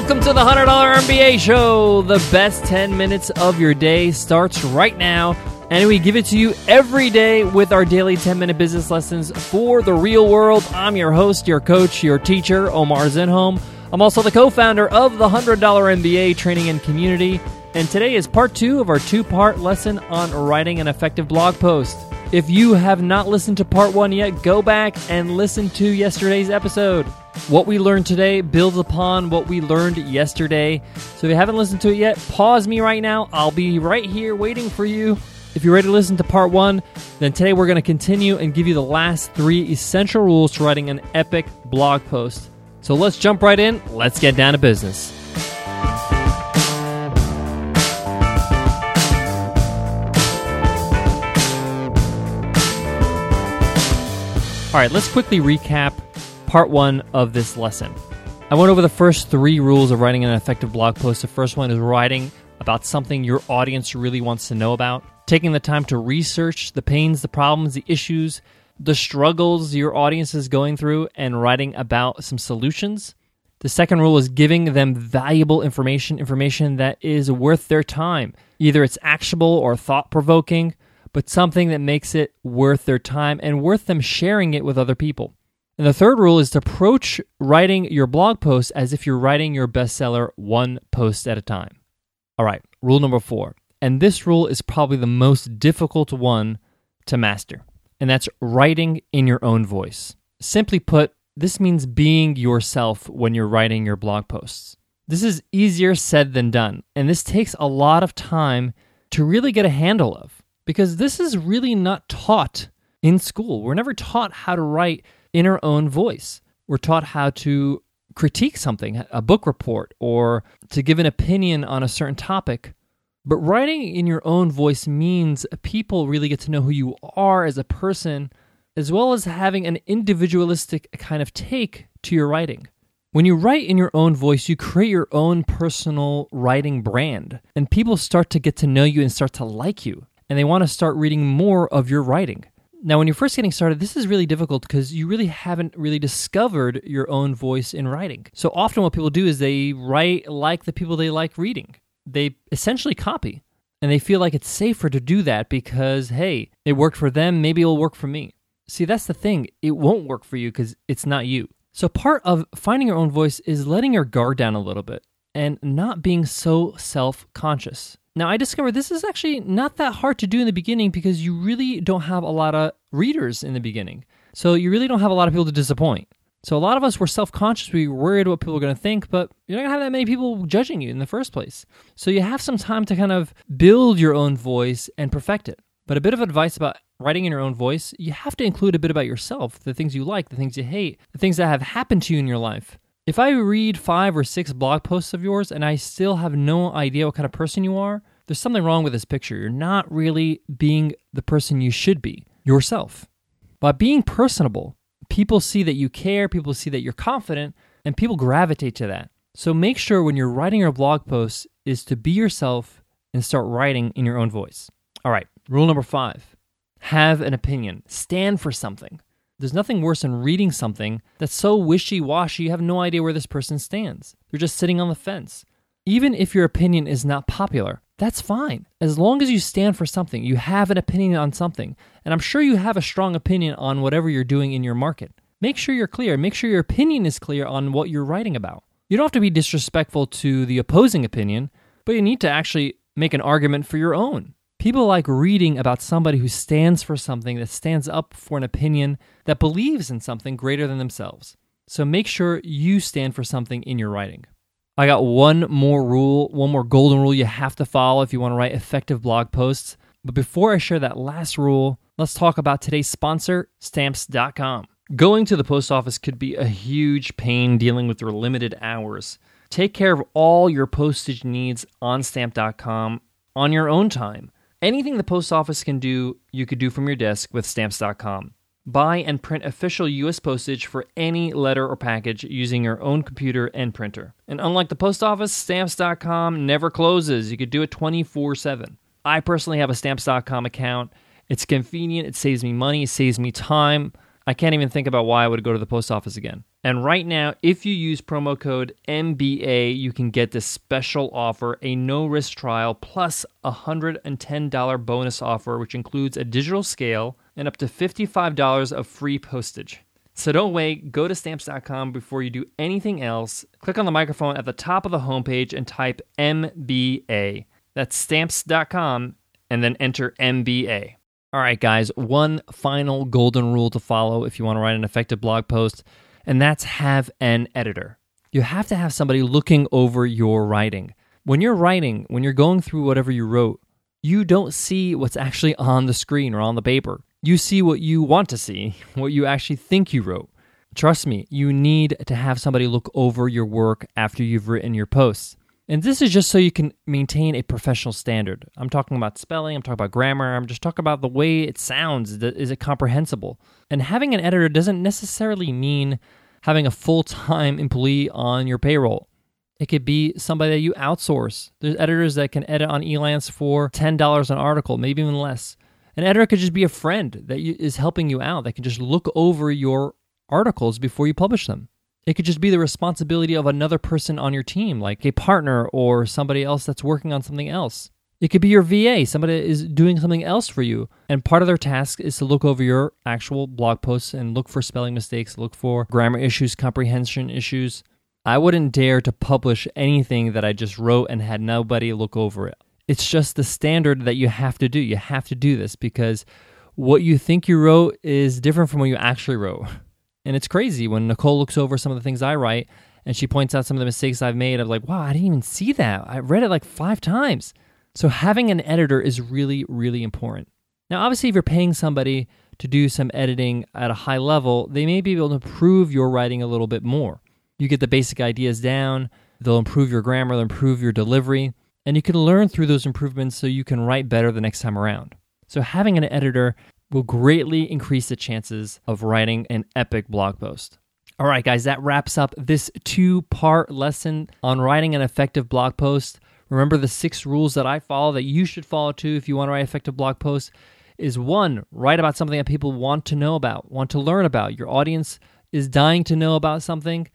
Welcome to the $100 MBA show. The best 10 minutes of your day starts right now, and we give it to you every day with our daily 10 minute business lessons for the real world. I'm your host, your coach, your teacher, Omar Zenhom. I'm also the co founder of the $100 MBA training and community, and today is part two of our two part lesson on writing an effective blog post. If you have not listened to part one yet, go back and listen to yesterday's episode. What we learned today builds upon what we learned yesterday. So if you haven't listened to it yet, pause me right now. I'll be right here waiting for you. If you're ready to listen to part one, then today we're going to continue and give you the last three essential rules to writing an epic blog post. So let's jump right in. Let's get down to business. All right, let's quickly recap part one of this lesson. I went over the first three rules of writing an effective blog post. The first one is writing about something your audience really wants to know about, taking the time to research the pains, the problems, the issues, the struggles your audience is going through, and writing about some solutions. The second rule is giving them valuable information, information that is worth their time. Either it's actionable or thought provoking but something that makes it worth their time and worth them sharing it with other people. And the third rule is to approach writing your blog post as if you're writing your bestseller one post at a time. All right, rule number four. And this rule is probably the most difficult one to master, and that's writing in your own voice. Simply put, this means being yourself when you're writing your blog posts. This is easier said than done, and this takes a lot of time to really get a handle of because this is really not taught in school. We're never taught how to write in our own voice. We're taught how to critique something, a book report, or to give an opinion on a certain topic. But writing in your own voice means people really get to know who you are as a person, as well as having an individualistic kind of take to your writing. When you write in your own voice, you create your own personal writing brand, and people start to get to know you and start to like you and they want to start reading more of your writing. Now, when you're first getting started, this is really difficult because you really haven't really discovered your own voice in writing. So often, what people do is they write like the people they like reading. They essentially copy, and they feel like it's safer to do that because, hey, it worked for them, maybe it'll work for me. See, that's the thing. It won't work for you because it's not you. So, part of finding your own voice is letting your guard down a little bit and not being so self conscious. Now, I discovered this is actually not that hard to do in the beginning because you really don't have a lot of readers in the beginning. So, you really don't have a lot of people to disappoint. So, a lot of us were self conscious. We were worried what people were going to think, but you're not going to have that many people judging you in the first place. So, you have some time to kind of build your own voice and perfect it. But a bit of advice about writing in your own voice, you have to include a bit about yourself the things you like, the things you hate, the things that have happened to you in your life. If I read five or six blog posts of yours and I still have no idea what kind of person you are, there's something wrong with this picture. You're not really being the person you should be, yourself. By being personable, people see that you care, people see that you're confident, and people gravitate to that. So make sure when you're writing your blog posts is to be yourself and start writing in your own voice. All right, rule number five have an opinion, stand for something. There's nothing worse than reading something that's so wishy washy you have no idea where this person stands. They're just sitting on the fence. Even if your opinion is not popular, that's fine. As long as you stand for something, you have an opinion on something, and I'm sure you have a strong opinion on whatever you're doing in your market. Make sure you're clear. Make sure your opinion is clear on what you're writing about. You don't have to be disrespectful to the opposing opinion, but you need to actually make an argument for your own. People like reading about somebody who stands for something, that stands up for an opinion, that believes in something greater than themselves. So make sure you stand for something in your writing. I got one more rule, one more golden rule you have to follow if you want to write effective blog posts. But before I share that last rule, let's talk about today's sponsor, stamps.com. Going to the post office could be a huge pain dealing with your limited hours. Take care of all your postage needs on stamp.com on your own time. Anything the post office can do, you could do from your desk with stamps.com. Buy and print official US postage for any letter or package using your own computer and printer. And unlike the post office, stamps.com never closes. You could do it 24 7. I personally have a stamps.com account. It's convenient, it saves me money, it saves me time. I can't even think about why I would go to the post office again. And right now, if you use promo code MBA, you can get this special offer a no risk trial plus a $110 bonus offer, which includes a digital scale and up to $55 of free postage. So don't wait, go to stamps.com before you do anything else. Click on the microphone at the top of the homepage and type MBA. That's stamps.com and then enter MBA. All right, guys, one final golden rule to follow if you want to write an effective blog post and that's have an editor. You have to have somebody looking over your writing. When you're writing, when you're going through whatever you wrote, you don't see what's actually on the screen or on the paper. You see what you want to see, what you actually think you wrote. Trust me, you need to have somebody look over your work after you've written your posts. And this is just so you can maintain a professional standard. I'm talking about spelling, I'm talking about grammar, I'm just talking about the way it sounds. Is it comprehensible? And having an editor doesn't necessarily mean having a full time employee on your payroll. It could be somebody that you outsource. There's editors that can edit on Elance for $10 an article, maybe even less. An editor could just be a friend that is helping you out, that can just look over your articles before you publish them. It could just be the responsibility of another person on your team, like a partner or somebody else that's working on something else. It could be your VA, somebody is doing something else for you. And part of their task is to look over your actual blog posts and look for spelling mistakes, look for grammar issues, comprehension issues. I wouldn't dare to publish anything that I just wrote and had nobody look over it. It's just the standard that you have to do. You have to do this because what you think you wrote is different from what you actually wrote. And it's crazy when Nicole looks over some of the things I write and she points out some of the mistakes I've made. I'm like, wow, I didn't even see that. I read it like five times. So having an editor is really, really important. Now, obviously, if you're paying somebody to do some editing at a high level, they may be able to improve your writing a little bit more. You get the basic ideas down, they'll improve your grammar, they'll improve your delivery, and you can learn through those improvements so you can write better the next time around. So having an editor will greatly increase the chances of writing an epic blog post. All right, guys, that wraps up this two part lesson on writing an effective blog post. Remember the six rules that I follow that you should follow too if you want to write effective blog posts is one, write about something that people want to know about, want to learn about. Your audience is dying to know about something.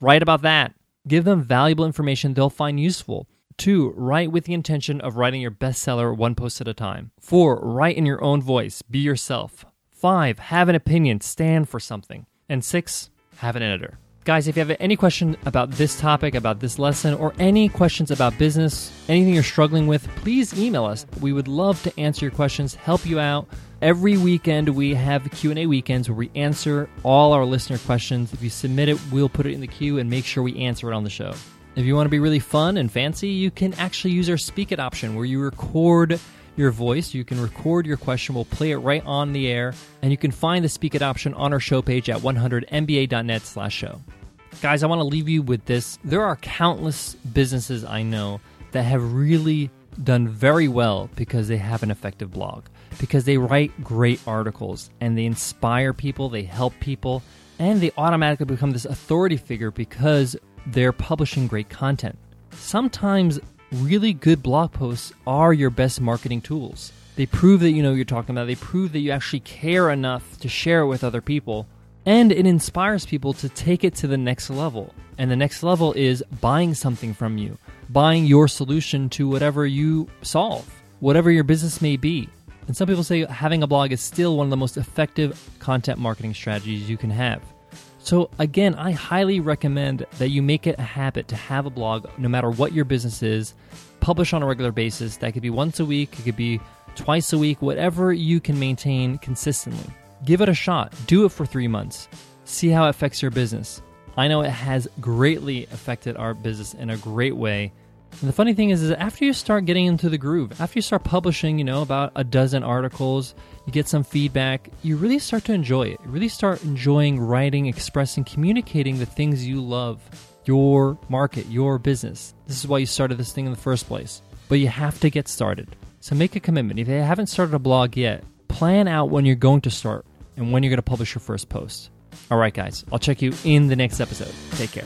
Write about that. Give them valuable information they'll find useful. Two, write with the intention of writing your bestseller one post at a time. Four, write in your own voice, be yourself. Five, have an opinion, stand for something. And six, have an editor. Guys, if you have any question about this topic, about this lesson, or any questions about business, anything you're struggling with, please email us. We would love to answer your questions, help you out. Every weekend we have Q&A weekends where we answer all our listener questions. If you submit it, we'll put it in the queue and make sure we answer it on the show. If you want to be really fun and fancy, you can actually use our Speak It option where you record your voice. You can record your question. We'll play it right on the air. And you can find the Speak It option on our show page at 100mba.net slash show. Guys, I want to leave you with this. There are countless businesses I know that have really done very well because they have an effective blog, because they write great articles and they inspire people, they help people, and they automatically become this authority figure because they're publishing great content. Sometimes really good blog posts are your best marketing tools. They prove that you know what you're talking about. They prove that you actually care enough to share it with other people. And it inspires people to take it to the next level. And the next level is buying something from you, buying your solution to whatever you solve, whatever your business may be. And some people say having a blog is still one of the most effective content marketing strategies you can have. So, again, I highly recommend that you make it a habit to have a blog no matter what your business is. Publish on a regular basis. That could be once a week, it could be twice a week, whatever you can maintain consistently. Give it a shot. Do it for three months. See how it affects your business. I know it has greatly affected our business in a great way and the funny thing is, is after you start getting into the groove, after you start publishing, you know, about a dozen articles, you get some feedback, you really start to enjoy it. You really start enjoying writing, expressing, communicating the things you love, your market, your business. This is why you started this thing in the first place. But you have to get started. So make a commitment. If you haven't started a blog yet, plan out when you're going to start and when you're going to publish your first post. All right, guys, I'll check you in the next episode. Take care.